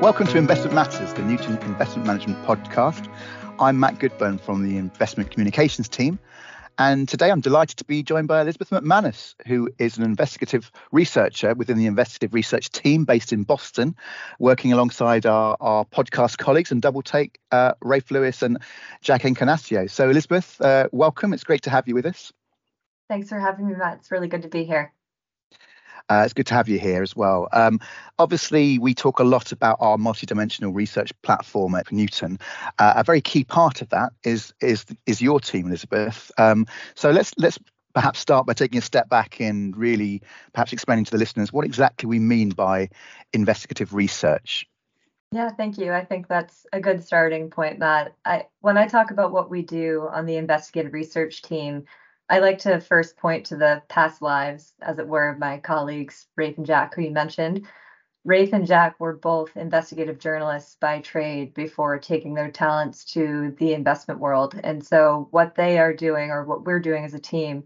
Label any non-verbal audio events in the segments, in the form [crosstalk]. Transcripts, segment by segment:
Welcome to Investment Matters, the Newton Investment Management Podcast. I'm Matt Goodburn from the Investment Communications team. And today I'm delighted to be joined by Elizabeth McManus, who is an investigative researcher within the investigative research team based in Boston, working alongside our, our podcast colleagues and double take, uh, Rafe Lewis and Jack Encarnacao. So, Elizabeth, uh, welcome. It's great to have you with us. Thanks for having me, Matt. It's really good to be here. Uh, it's good to have you here as well. Um, obviously, we talk a lot about our multidimensional research platform at Newton. Uh, a very key part of that is is is your team, Elizabeth. Um, so let's let's perhaps start by taking a step back and really perhaps explaining to the listeners what exactly we mean by investigative research. Yeah, thank you. I think that's a good starting point, Matt. I, when I talk about what we do on the investigative research team, I like to first point to the past lives, as it were, of my colleagues, Rafe and Jack, who you mentioned. Rafe and Jack were both investigative journalists by trade before taking their talents to the investment world. And so, what they are doing, or what we're doing as a team,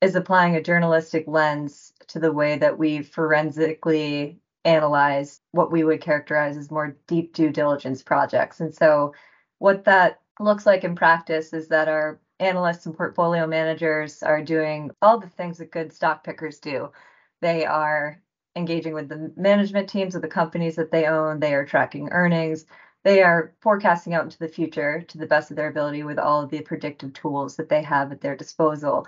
is applying a journalistic lens to the way that we forensically analyze what we would characterize as more deep due diligence projects. And so, what that looks like in practice is that our analysts and portfolio managers are doing all the things that good stock pickers do. They are engaging with the management teams of the companies that they own, they are tracking earnings, they are forecasting out into the future to the best of their ability with all of the predictive tools that they have at their disposal.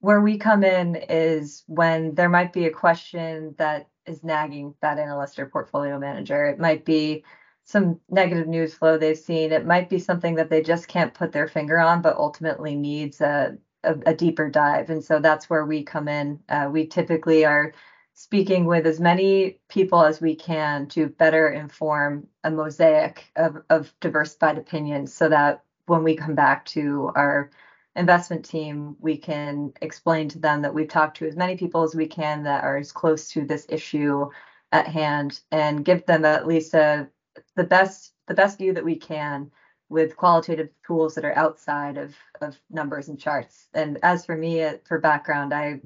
Where we come in is when there might be a question that is nagging that analyst or portfolio manager. It might be some negative news flow they've seen. It might be something that they just can't put their finger on, but ultimately needs a, a, a deeper dive. And so that's where we come in. Uh, we typically are speaking with as many people as we can to better inform a mosaic of, of diversified opinions so that when we come back to our investment team, we can explain to them that we've talked to as many people as we can that are as close to this issue at hand and give them at least a the best the best view that we can with qualitative tools that are outside of of numbers and charts. And as for me, uh, for background, I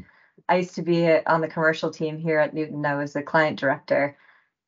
I used to be on the commercial team here at Newton. I was a client director,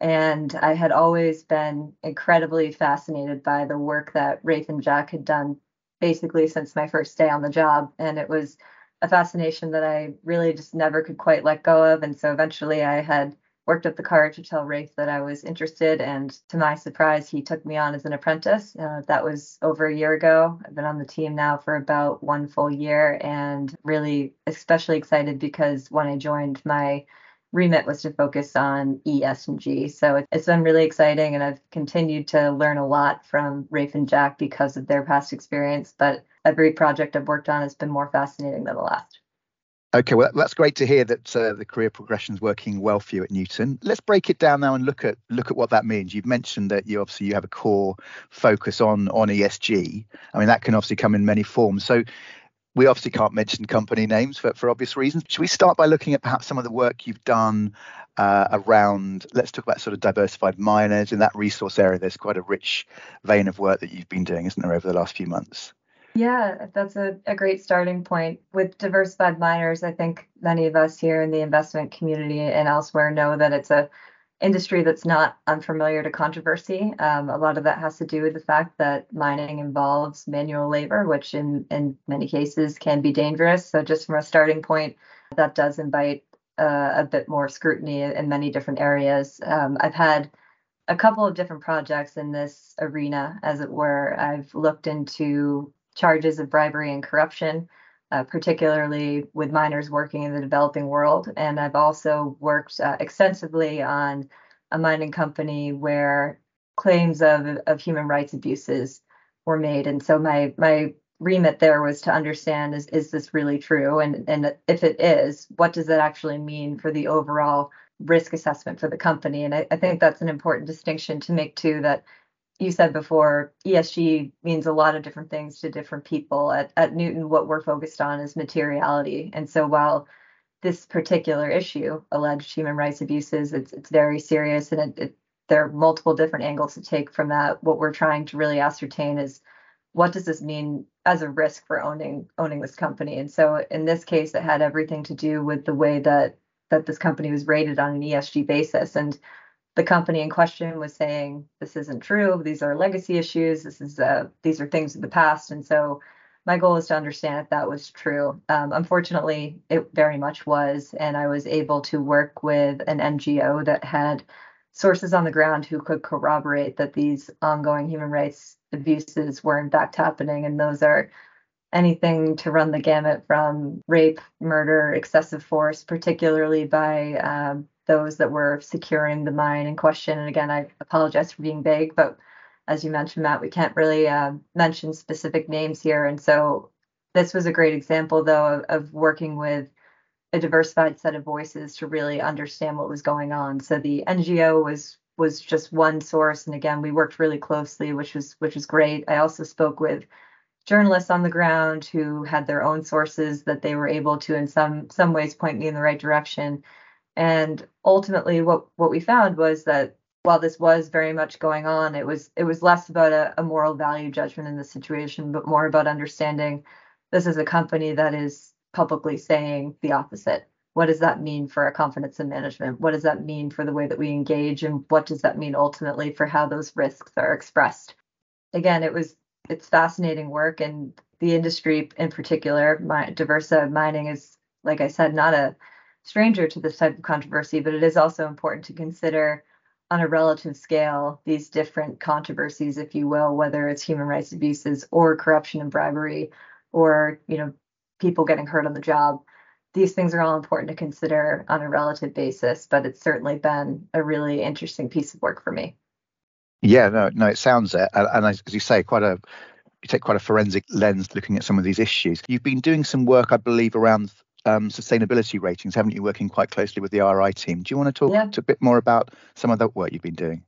and I had always been incredibly fascinated by the work that Rafe and Jack had done, basically since my first day on the job. And it was a fascination that I really just never could quite let go of. And so eventually, I had worked up the courage to tell Rafe that I was interested. And to my surprise, he took me on as an apprentice. Uh, that was over a year ago. I've been on the team now for about one full year and really especially excited because when I joined, my remit was to focus on E, S, and G. So it's been really exciting, and I've continued to learn a lot from Rafe and Jack because of their past experience. But every project I've worked on has been more fascinating than the last. Okay, well, that's great to hear that uh, the career progression is working well for you at Newton. Let's break it down now and look at look at what that means. You've mentioned that you obviously you have a core focus on on ESG. I mean, that can obviously come in many forms. So we obviously can't mention company names for, for obvious reasons. Should we start by looking at perhaps some of the work you've done uh, around, let's talk about sort of diversified miners in that resource area? There's quite a rich vein of work that you've been doing, isn't there, over the last few months? Yeah, that's a, a great starting point. With diversified miners, I think many of us here in the investment community and elsewhere know that it's a industry that's not unfamiliar to controversy. Um, a lot of that has to do with the fact that mining involves manual labor, which in, in many cases can be dangerous. So just from a starting point, that does invite uh, a bit more scrutiny in many different areas. Um, I've had a couple of different projects in this arena, as it were. I've looked into charges of bribery and corruption, uh, particularly with miners working in the developing world. And I've also worked uh, extensively on a mining company where claims of, of human rights abuses were made. And so my my remit there was to understand is is this really true? And and if it is, what does that actually mean for the overall risk assessment for the company? And I, I think that's an important distinction to make too that you said before, ESG means a lot of different things to different people. At, at Newton, what we're focused on is materiality. And so while this particular issue, alleged human rights abuses, it's it's very serious and it, it, there are multiple different angles to take from that. What we're trying to really ascertain is what does this mean as a risk for owning owning this company? And so in this case, it had everything to do with the way that that this company was rated on an ESG basis. And the company in question was saying this isn't true. These are legacy issues. This is uh, these are things of the past. And so my goal is to understand if that was true. Um, unfortunately it very much was and i was able to work with an ngo that had sources on the ground who could corroborate that these ongoing human rights abuses were in fact happening and those are anything to run the gamut from rape murder excessive force particularly by um, those that were securing the mine in question. And again, I apologize for being vague, but as you mentioned, Matt, we can't really uh, mention specific names here. And so this was a great example, though, of, of working with a diversified set of voices to really understand what was going on. So the NGO was was just one source, and again, we worked really closely, which was which was great. I also spoke with journalists on the ground who had their own sources that they were able to, in some some ways, point me in the right direction. And ultimately, what what we found was that while this was very much going on, it was it was less about a, a moral value judgment in the situation, but more about understanding this is a company that is publicly saying the opposite. What does that mean for our confidence in management? What does that mean for the way that we engage? And what does that mean ultimately for how those risks are expressed? Again, it was it's fascinating work and the industry in particular, my Diversa mining is, like I said, not a stranger to this type of controversy, but it is also important to consider on a relative scale these different controversies, if you will, whether it's human rights abuses or corruption and bribery or, you know, people getting hurt on the job. These things are all important to consider on a relative basis, but it's certainly been a really interesting piece of work for me. Yeah, no, no, it sounds it, and as you say, quite a you take quite a forensic lens looking at some of these issues. You've been doing some work, I believe, around um, sustainability ratings, haven't you? Working quite closely with the RI team. Do you want to talk yeah. a bit more about some of that work you've been doing?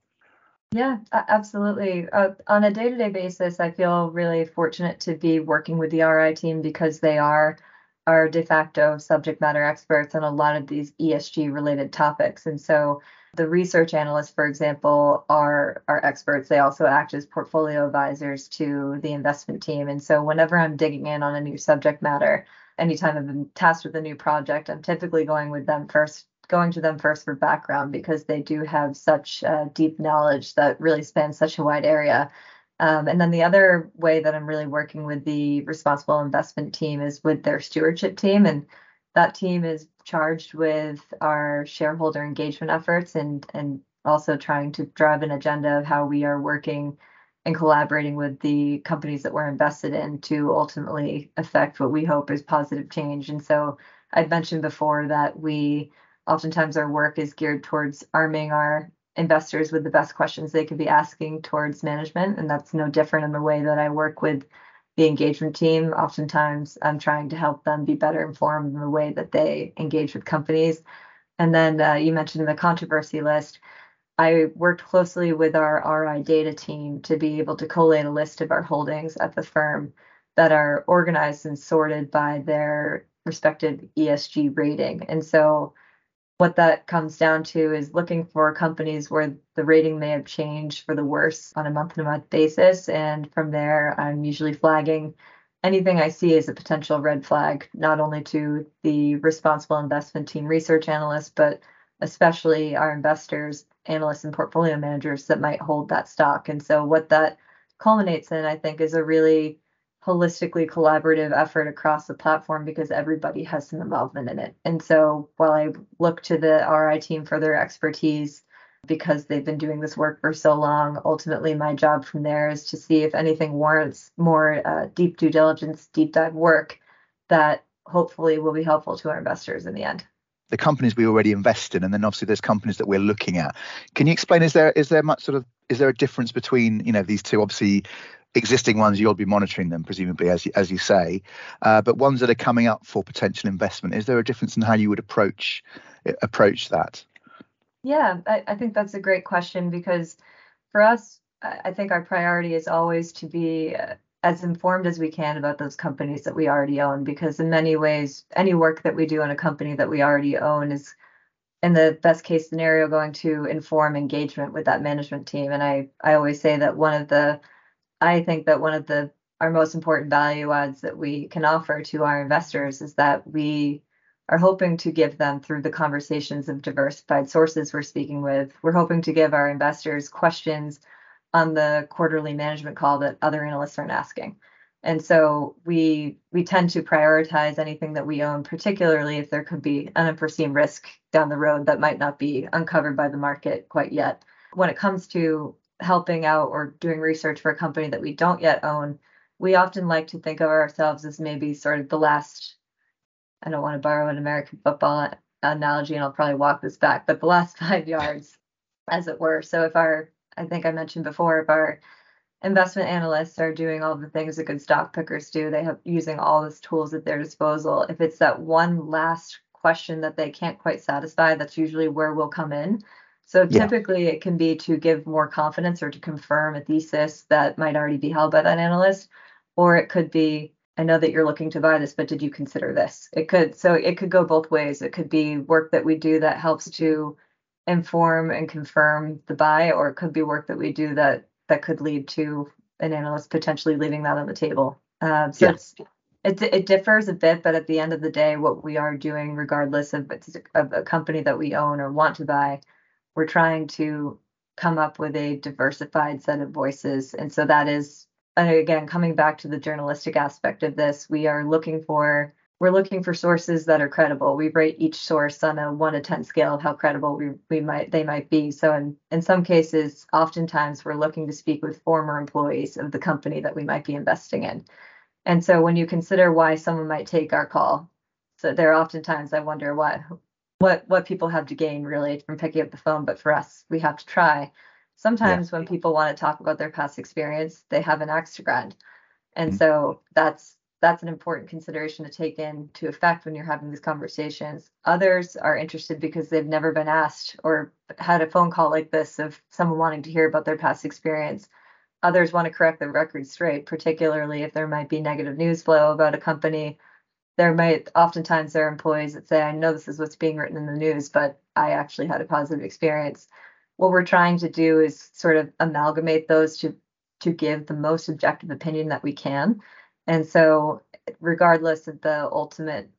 Yeah, absolutely. Uh, on a day to day basis, I feel really fortunate to be working with the RI team because they are our de facto subject matter experts on a lot of these ESG related topics. And so the research analysts, for example, are are experts. They also act as portfolio advisors to the investment team. And so whenever I'm digging in on a new subject matter, anytime I've been tasked with a new project, I'm typically going with them first, going to them first for background because they do have such uh, deep knowledge that really spans such a wide area. Um, and then the other way that I'm really working with the responsible investment team is with their stewardship team. And that team is charged with our shareholder engagement efforts and, and also trying to drive an agenda of how we are working and collaborating with the companies that we're invested in to ultimately affect what we hope is positive change. And so I've mentioned before that we oftentimes our work is geared towards arming our investors with the best questions they could be asking towards management. And that's no different in the way that I work with the engagement team. Oftentimes I'm trying to help them be better informed in the way that they engage with companies. And then uh, you mentioned in the controversy list. I worked closely with our RI data team to be able to collate a list of our holdings at the firm that are organized and sorted by their respective ESG rating. And so what that comes down to is looking for companies where the rating may have changed for the worse on a month to month basis. And from there, I'm usually flagging anything I see as a potential red flag, not only to the responsible investment team research analysts, but especially our investors analysts and portfolio managers that might hold that stock. And so what that culminates in, I think, is a really holistically collaborative effort across the platform because everybody has some involvement in it. And so while I look to the RI team for their expertise because they've been doing this work for so long, ultimately my job from there is to see if anything warrants more uh, deep due diligence, deep dive work that hopefully will be helpful to our investors in the end the companies we already invest in and then obviously there's companies that we're looking at. Can you explain is there is there much sort of is there a difference between you know these two? Obviously existing ones you'll be monitoring them presumably as you, as you say uh, but ones that are coming up for potential investment is there a difference in how you would approach approach that? Yeah I, I think that's a great question because for us i think our priority is always to be uh, as informed as we can about those companies that we already own because in many ways any work that we do in a company that we already own is in the best case scenario going to inform engagement with that management team and i i always say that one of the i think that one of the our most important value adds that we can offer to our investors is that we are hoping to give them through the conversations of diversified sources we're speaking with. We're hoping to give our investors questions on the quarterly management call that other analysts aren't asking. And so we we tend to prioritize anything that we own, particularly if there could be an unforeseen risk down the road that might not be uncovered by the market quite yet. When it comes to helping out or doing research for a company that we don't yet own, we often like to think of ourselves as maybe sort of the last I don't want to borrow an American football analogy and I'll probably walk this back, but the last [laughs] five yards, as it were. So if our I think I mentioned before, if our investment analysts are doing all the things that good stock pickers do. They have using all these tools at their disposal. If it's that one last question that they can't quite satisfy, that's usually where we'll come in. So typically yeah. it can be to give more confidence or to confirm a thesis that might already be held by that analyst, or it could be I know that you're looking to buy this, but did you consider this? It could so it could go both ways. It could be work that we do that helps to inform and confirm the buy, or it could be work that we do that that could lead to an analyst potentially leaving that on the table. Um, so yeah. it's it, it differs a bit, but at the end of the day, what we are doing, regardless of it's of a company that we own or want to buy, we're trying to come up with a diversified set of voices, and so that is, and again, coming back to the journalistic aspect of this, we are looking for we're looking for sources that are credible. We rate each source on a one to ten scale of how credible we, we might they might be. So in, in some cases, oftentimes we're looking to speak with former employees of the company that we might be investing in. And so when you consider why someone might take our call, so there are oftentimes I wonder what what what people have to gain really from picking up the phone, but for us, we have to try. Sometimes yeah. when people want to talk about their past experience, they have an axe to grind. And mm-hmm. so that's that's an important consideration to take into effect when you're having these conversations. Others are interested because they've never been asked or had a phone call like this of someone wanting to hear about their past experience. Others want to correct the record straight, particularly if there might be negative news flow about a company. There might oftentimes there are employees that say, I know this is what's being written in the news, but I actually had a positive experience. What we're trying to do is sort of amalgamate those to to give the most objective opinion that we can and so, regardless of the ultimate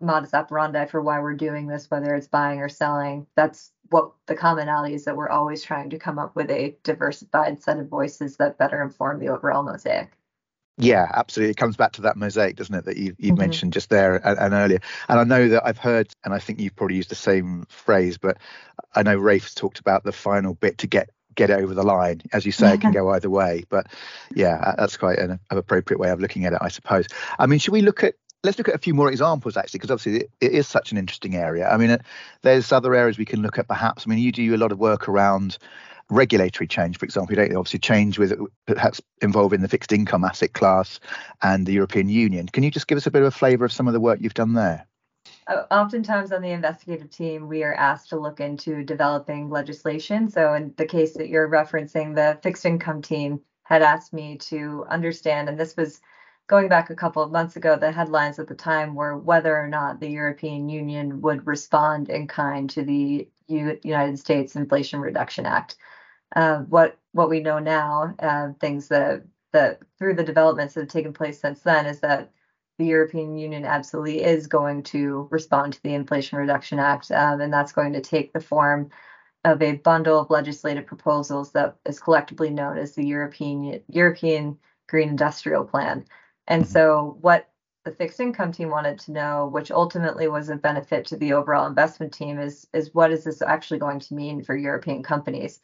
modus operandi for why we're doing this, whether it's buying or selling, that's what the commonality is that we're always trying to come up with a diversified set of voices that better inform the overall mosaic. Yeah, absolutely. It comes back to that mosaic, doesn't it, that you, you mm-hmm. mentioned just there and, and, earlier. And I know that I've heard, and I think you've probably used the same phrase, but I know Rafe's talked about the final bit to get get it over the line. As you say, it can [laughs] go either way. But yeah, that's quite an, an appropriate way of looking at it, I suppose. I mean, should we look at let's look at a few more examples actually because obviously it, it is such an interesting area i mean it, there's other areas we can look at perhaps i mean you do a lot of work around regulatory change for example you don't obviously change with perhaps involving the fixed income asset class and the european union can you just give us a bit of a flavor of some of the work you've done there uh, oftentimes on the investigative team, we are asked to look into developing legislation. So, in the case that you're referencing, the fixed income team had asked me to understand, and this was going back a couple of months ago, the headlines at the time were whether or not the European Union would respond in kind to the U- United States Inflation Reduction Act. Uh, what what we know now, uh, things that that through the developments that have taken place since then, is that the European Union absolutely is going to respond to the Inflation Reduction Act, um, and that's going to take the form of a bundle of legislative proposals that is collectively known as the European European Green Industrial Plan. And mm-hmm. so, what the fixed income team wanted to know, which ultimately was a benefit to the overall investment team, is is what is this actually going to mean for European companies?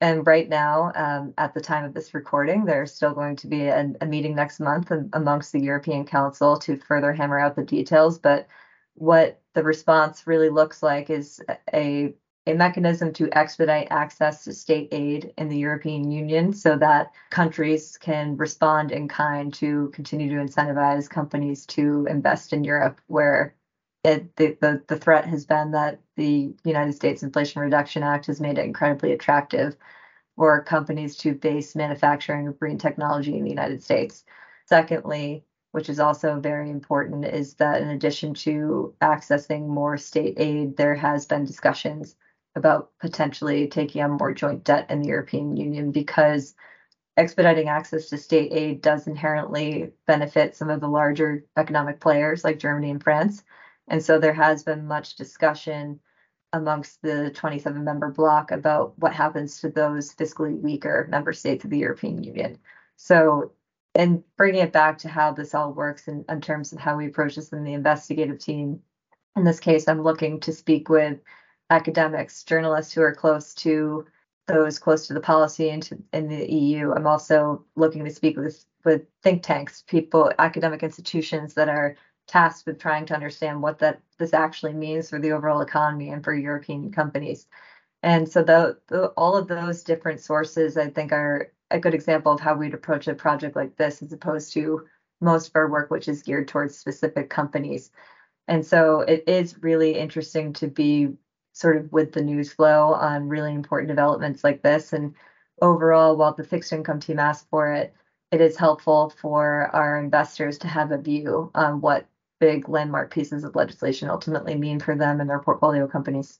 And right now, um, at the time of this recording, there's still going to be a, a, meeting next month amongst the European Council to further hammer out the details. But what the response really looks like is a a mechanism to expedite access to state aid in the European Union so that countries can respond in kind to continue to incentivize companies to invest in Europe, where it, the, the, the threat has been that the United States Inflation Reduction Act has made it incredibly attractive for companies to base manufacturing of green technology in the United States. Secondly, which is also very important, is that in addition to accessing more state aid, there has been discussions about potentially taking on more joint debt in the European Union because expediting access to state aid does inherently benefit some of the larger economic players like Germany and France And so there has been much discussion amongst the 27 member bloc about what happens to those fiscally weaker member states of the European Union. So, and bringing it back to how this all works in, in terms of how we approach this in the investigative team, in this case, I'm looking to speak with academics, journalists who are close to those close to the policy in the EU. I'm also looking to speak with with think tanks, people, academic institutions that are tasked with trying to understand what that this actually means for the overall economy and for European companies. And so the, the all of those different sources, I think, are a good example of how we'd approach a project like this, as opposed to most of our work, which is geared towards specific companies. And so it is really interesting to be sort of with the news flow on really important developments like this. And overall, while the fixed income team asked for it, it is helpful for our investors to have a view on what big landmark pieces of legislation ultimately mean for them and their portfolio companies.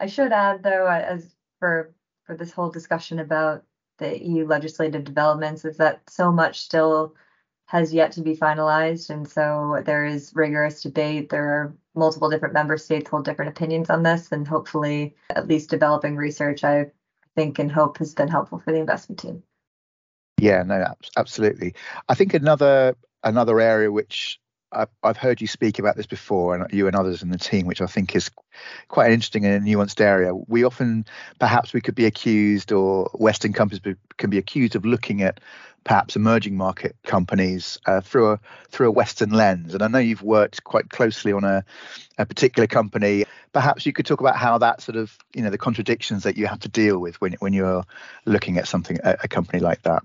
I should add, though, uh, as for for this whole discussion about the EU legislative developments, is that so much still has yet to be finalized, and so there is rigorous debate. There are multiple different member states hold different opinions on this, and hopefully, at least developing research, I think and hope has been helpful for the investment team. Yeah, no, absolutely. I think another another area which I've, I've heard you speak about this before, and you and others in the team, which I think is quite an interesting and nuanced area. We often, perhaps, we could be accused, or Western companies can be accused of looking at perhaps emerging market companies uh, through a through a Western lens. And I know you've worked quite closely on a, a particular company. Perhaps you could talk about how that sort of, you know, the contradictions that you have to deal with when when you're looking at something a, a company like that.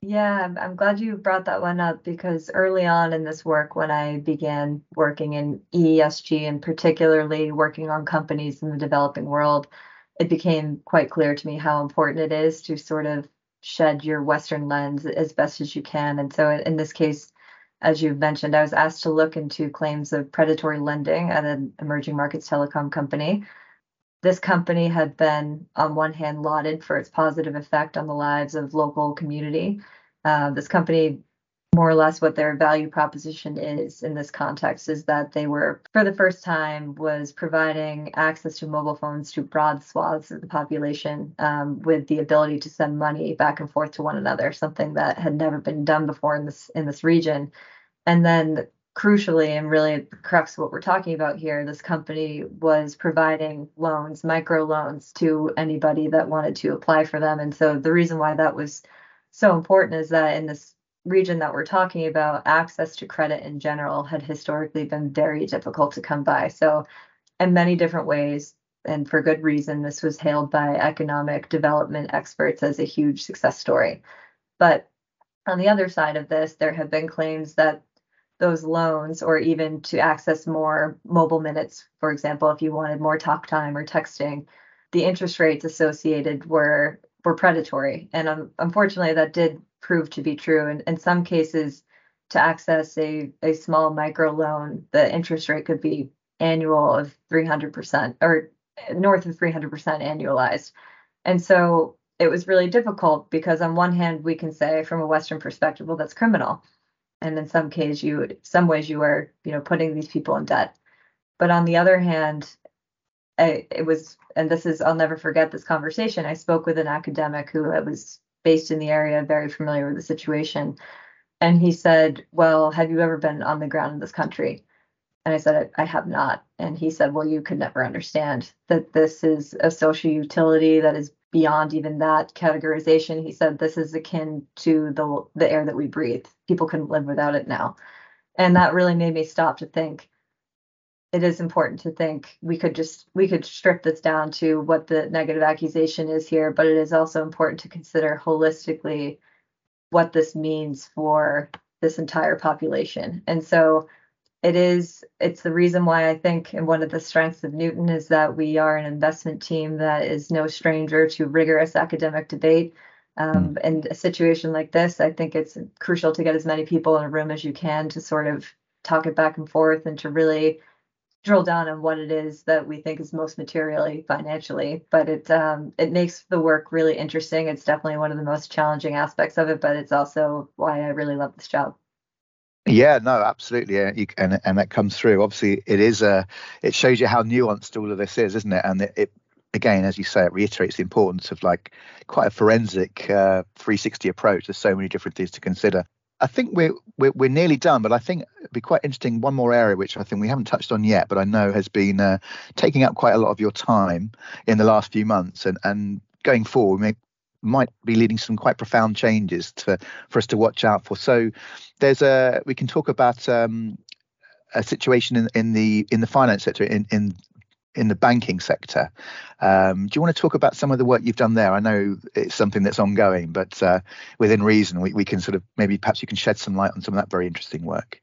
Yeah, I'm, glad you brought that one up because early on in this work, when I began working in ESG and particularly working on companies in the developing world, it became quite clear to me how important it is to sort of shed your Western lens as best as you can. And so in this case, as you've mentioned, I was asked to look into claims of predatory lending at an emerging markets telecom company this company had been, on one hand, lauded for its positive effect on the lives of local community. Uh, this company, more or less, what their value proposition is in this context is that they were, for the first time, was providing access to mobile phones to broad swaths of the population um, with the ability to send money back and forth to one another, something that had never been done before in this in this region. And then crucially and really the crux of what we're talking about here, this company was providing loans, micro loans to anybody that wanted to apply for them. And so the reason why that was so important is that in this region that we're talking about, access to credit in general had historically been very difficult to come by. So, in many different ways, and for good reason, this was hailed by economic development experts as a huge success story. But on the other side of this, there have been claims that those loans or even to access more mobile minutes, for example, if you wanted more talk time or texting, the interest rates associated were were predatory. And um, unfortunately, that did prove to be true. And in some cases, to access a, a small micro loan, the interest rate could be annual of 300% or north of 300% annualized. And so it was really difficult because on one hand, we can say from a Western perspective, well, that's criminal and in some case you some ways you are you know putting these people in debt. But on the other hand I, it was and this is i'll never forget this conversation. I spoke with an academic who was based in the area very familiar with the situation. And he said well have you ever been on the ground in this country? And i said i have not. And he said well you could never understand that this is a social utility that is beyond even that categorization. He said this is akin to the the air that we breathe. People couldn't live without it now. And that really made me stop to think it is important to think we could just we could strip this down to what the negative accusation is here, but it is also important to consider holistically what this means for this entire population. And so it is it's the reason why i think and one of the strengths of newton is that we are an investment team that is no stranger to rigorous academic debate. Um, mm. and a situation like this i think it's crucial to get as many people in a room as you can to sort of talk it back and forth and to really drill down on what it is that we think is most materially financially. But it um, it makes the work really interesting. It's definitely one of the most challenging aspects of it but it's also why i really love this job Yeah, no, absolutely, yeah, you, and and that comes through. Obviously, it is a. It shows you how nuanced all of this is, isn't it? And it, it again, as you say, it reiterates the importance of like quite a forensic uh, 360 approach. There's so many different things to consider. I think we're, we're, we're nearly done, but I think it'd be quite interesting. One more area which I think we haven't touched on yet, but I know has been uh, taking up quite a lot of your time in the last few months, and and going forward, might be leading some quite profound changes to for us to watch out for. So there's a we can talk about um, a situation in, in the in the finance sector in in in the banking sector. Um, do you want to talk about some of the work you've done there? I know it's something that's ongoing, but uh, within reason, we, we can sort of maybe perhaps you can shed some light on some of that very interesting work.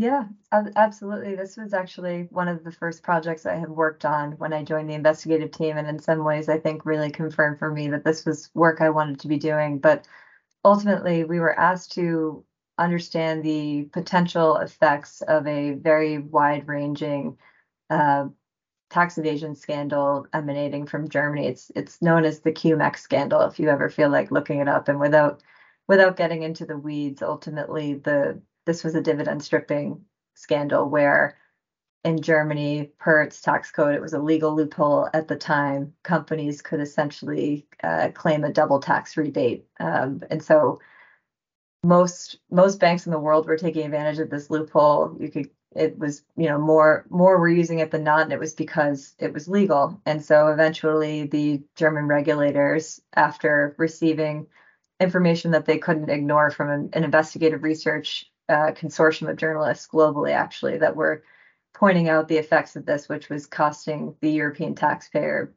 Yeah, absolutely. This was actually one of the first projects I had worked on when I joined the investigative team. And in some ways, I think really confirmed for me that this was work I wanted to be doing. But ultimately, we were asked to understand the potential effects of a very wide ranging uh, tax evasion scandal emanating from Germany. It's it's known as the CumEx scandal. If you ever feel like looking it up, and without without getting into the weeds, ultimately the this was a dividend stripping scandal where in Germany, per its tax code, it was a legal loophole at the time. Companies could essentially uh, claim a double tax rebate, um, and so most most banks in the world were taking advantage of this loophole. You could it was you know more more were using it than not and it was because it was legal and so eventually the german regulators after receiving information that they couldn't ignore from an, an investigative research uh, consortium of journalists globally actually that were pointing out the effects of this which was costing the european taxpayer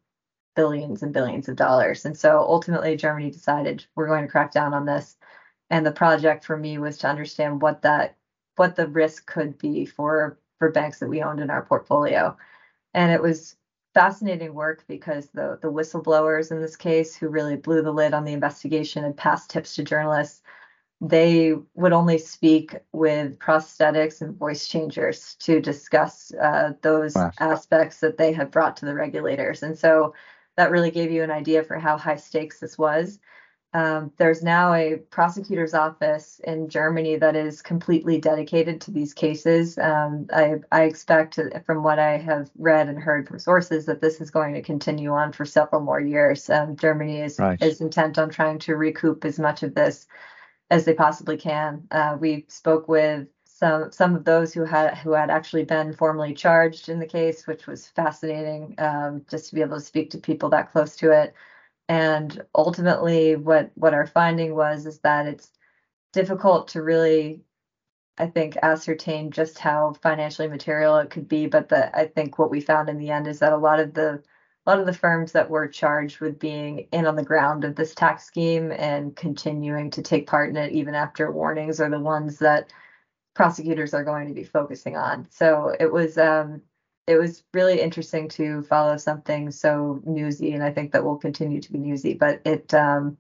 billions and billions of dollars and so ultimately germany decided we're going to crack down on this and the project for me was to understand what that what the risk could be for for banks that we owned in our portfolio. And it was fascinating work because the the whistleblowers in this case who really blew the lid on the investigation and passed tips to journalists they would only speak with prosthetics and voice changers to discuss uh, those wow. aspects that they had brought to the regulators and so that really gave you an idea for how high stakes this was um, there's now a prosecutor's office in Germany that is completely dedicated to these cases. Um, I, I, expect, from what I have read and heard from sources, that this is going to continue on for several more years. Um, Germany is, right. is intent on trying to recoup as much of this as they possibly can. Uh, we spoke with some some of those who had who had actually been formally charged in the case, which was fascinating um, just to be able to speak to people that close to it. And ultimately, what what our finding was is that it's difficult to really, I think, ascertain just how financially material it could be. But the I think what we found in the end is that a lot of the a lot of the firms that were charged with being in on the ground of this tax scheme and continuing to take part in it even after warnings are the ones that prosecutors are going to be focusing on. So it was um, it was really interesting to follow something so newsy, and I think that will continue to be newsy. But it, um,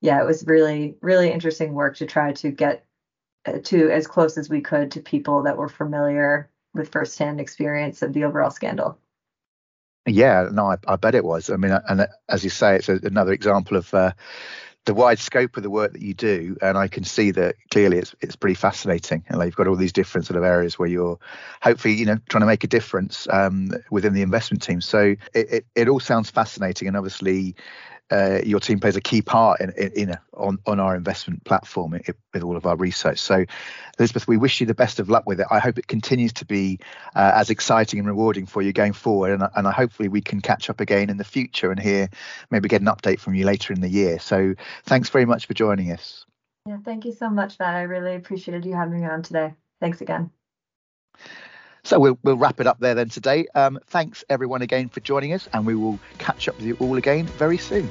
yeah, it was really, really interesting work to try to get uh, to as close as we could to people that were familiar with firsthand experience of the overall scandal. Yeah, no, I, I bet it was. I mean, and as you say, it's a, another example of uh, the wide scope of the work that you do, and I can see that clearly it's it's pretty fascinating. And like you've got all these different sort of areas where you're hopefully you know trying to make a difference um, within the investment team. So it, it, it all sounds fascinating, and obviously uh, your team plays a key part in, in, in on, on our investment platform it, with all of our research. So, Elizabeth, we wish you the best of luck with it. I hope it continues to be uh, as exciting and rewarding for you going forward. And, and hopefully we can catch up again in the future and hear maybe get an update from you later in the year. So, thanks very much for joining us. Yeah, thank you so much, Matt. I really appreciated you having me on today. Thanks again. So we'll, we'll wrap it up there then today. Um, thanks everyone again for joining us, and we will catch up with you all again very soon.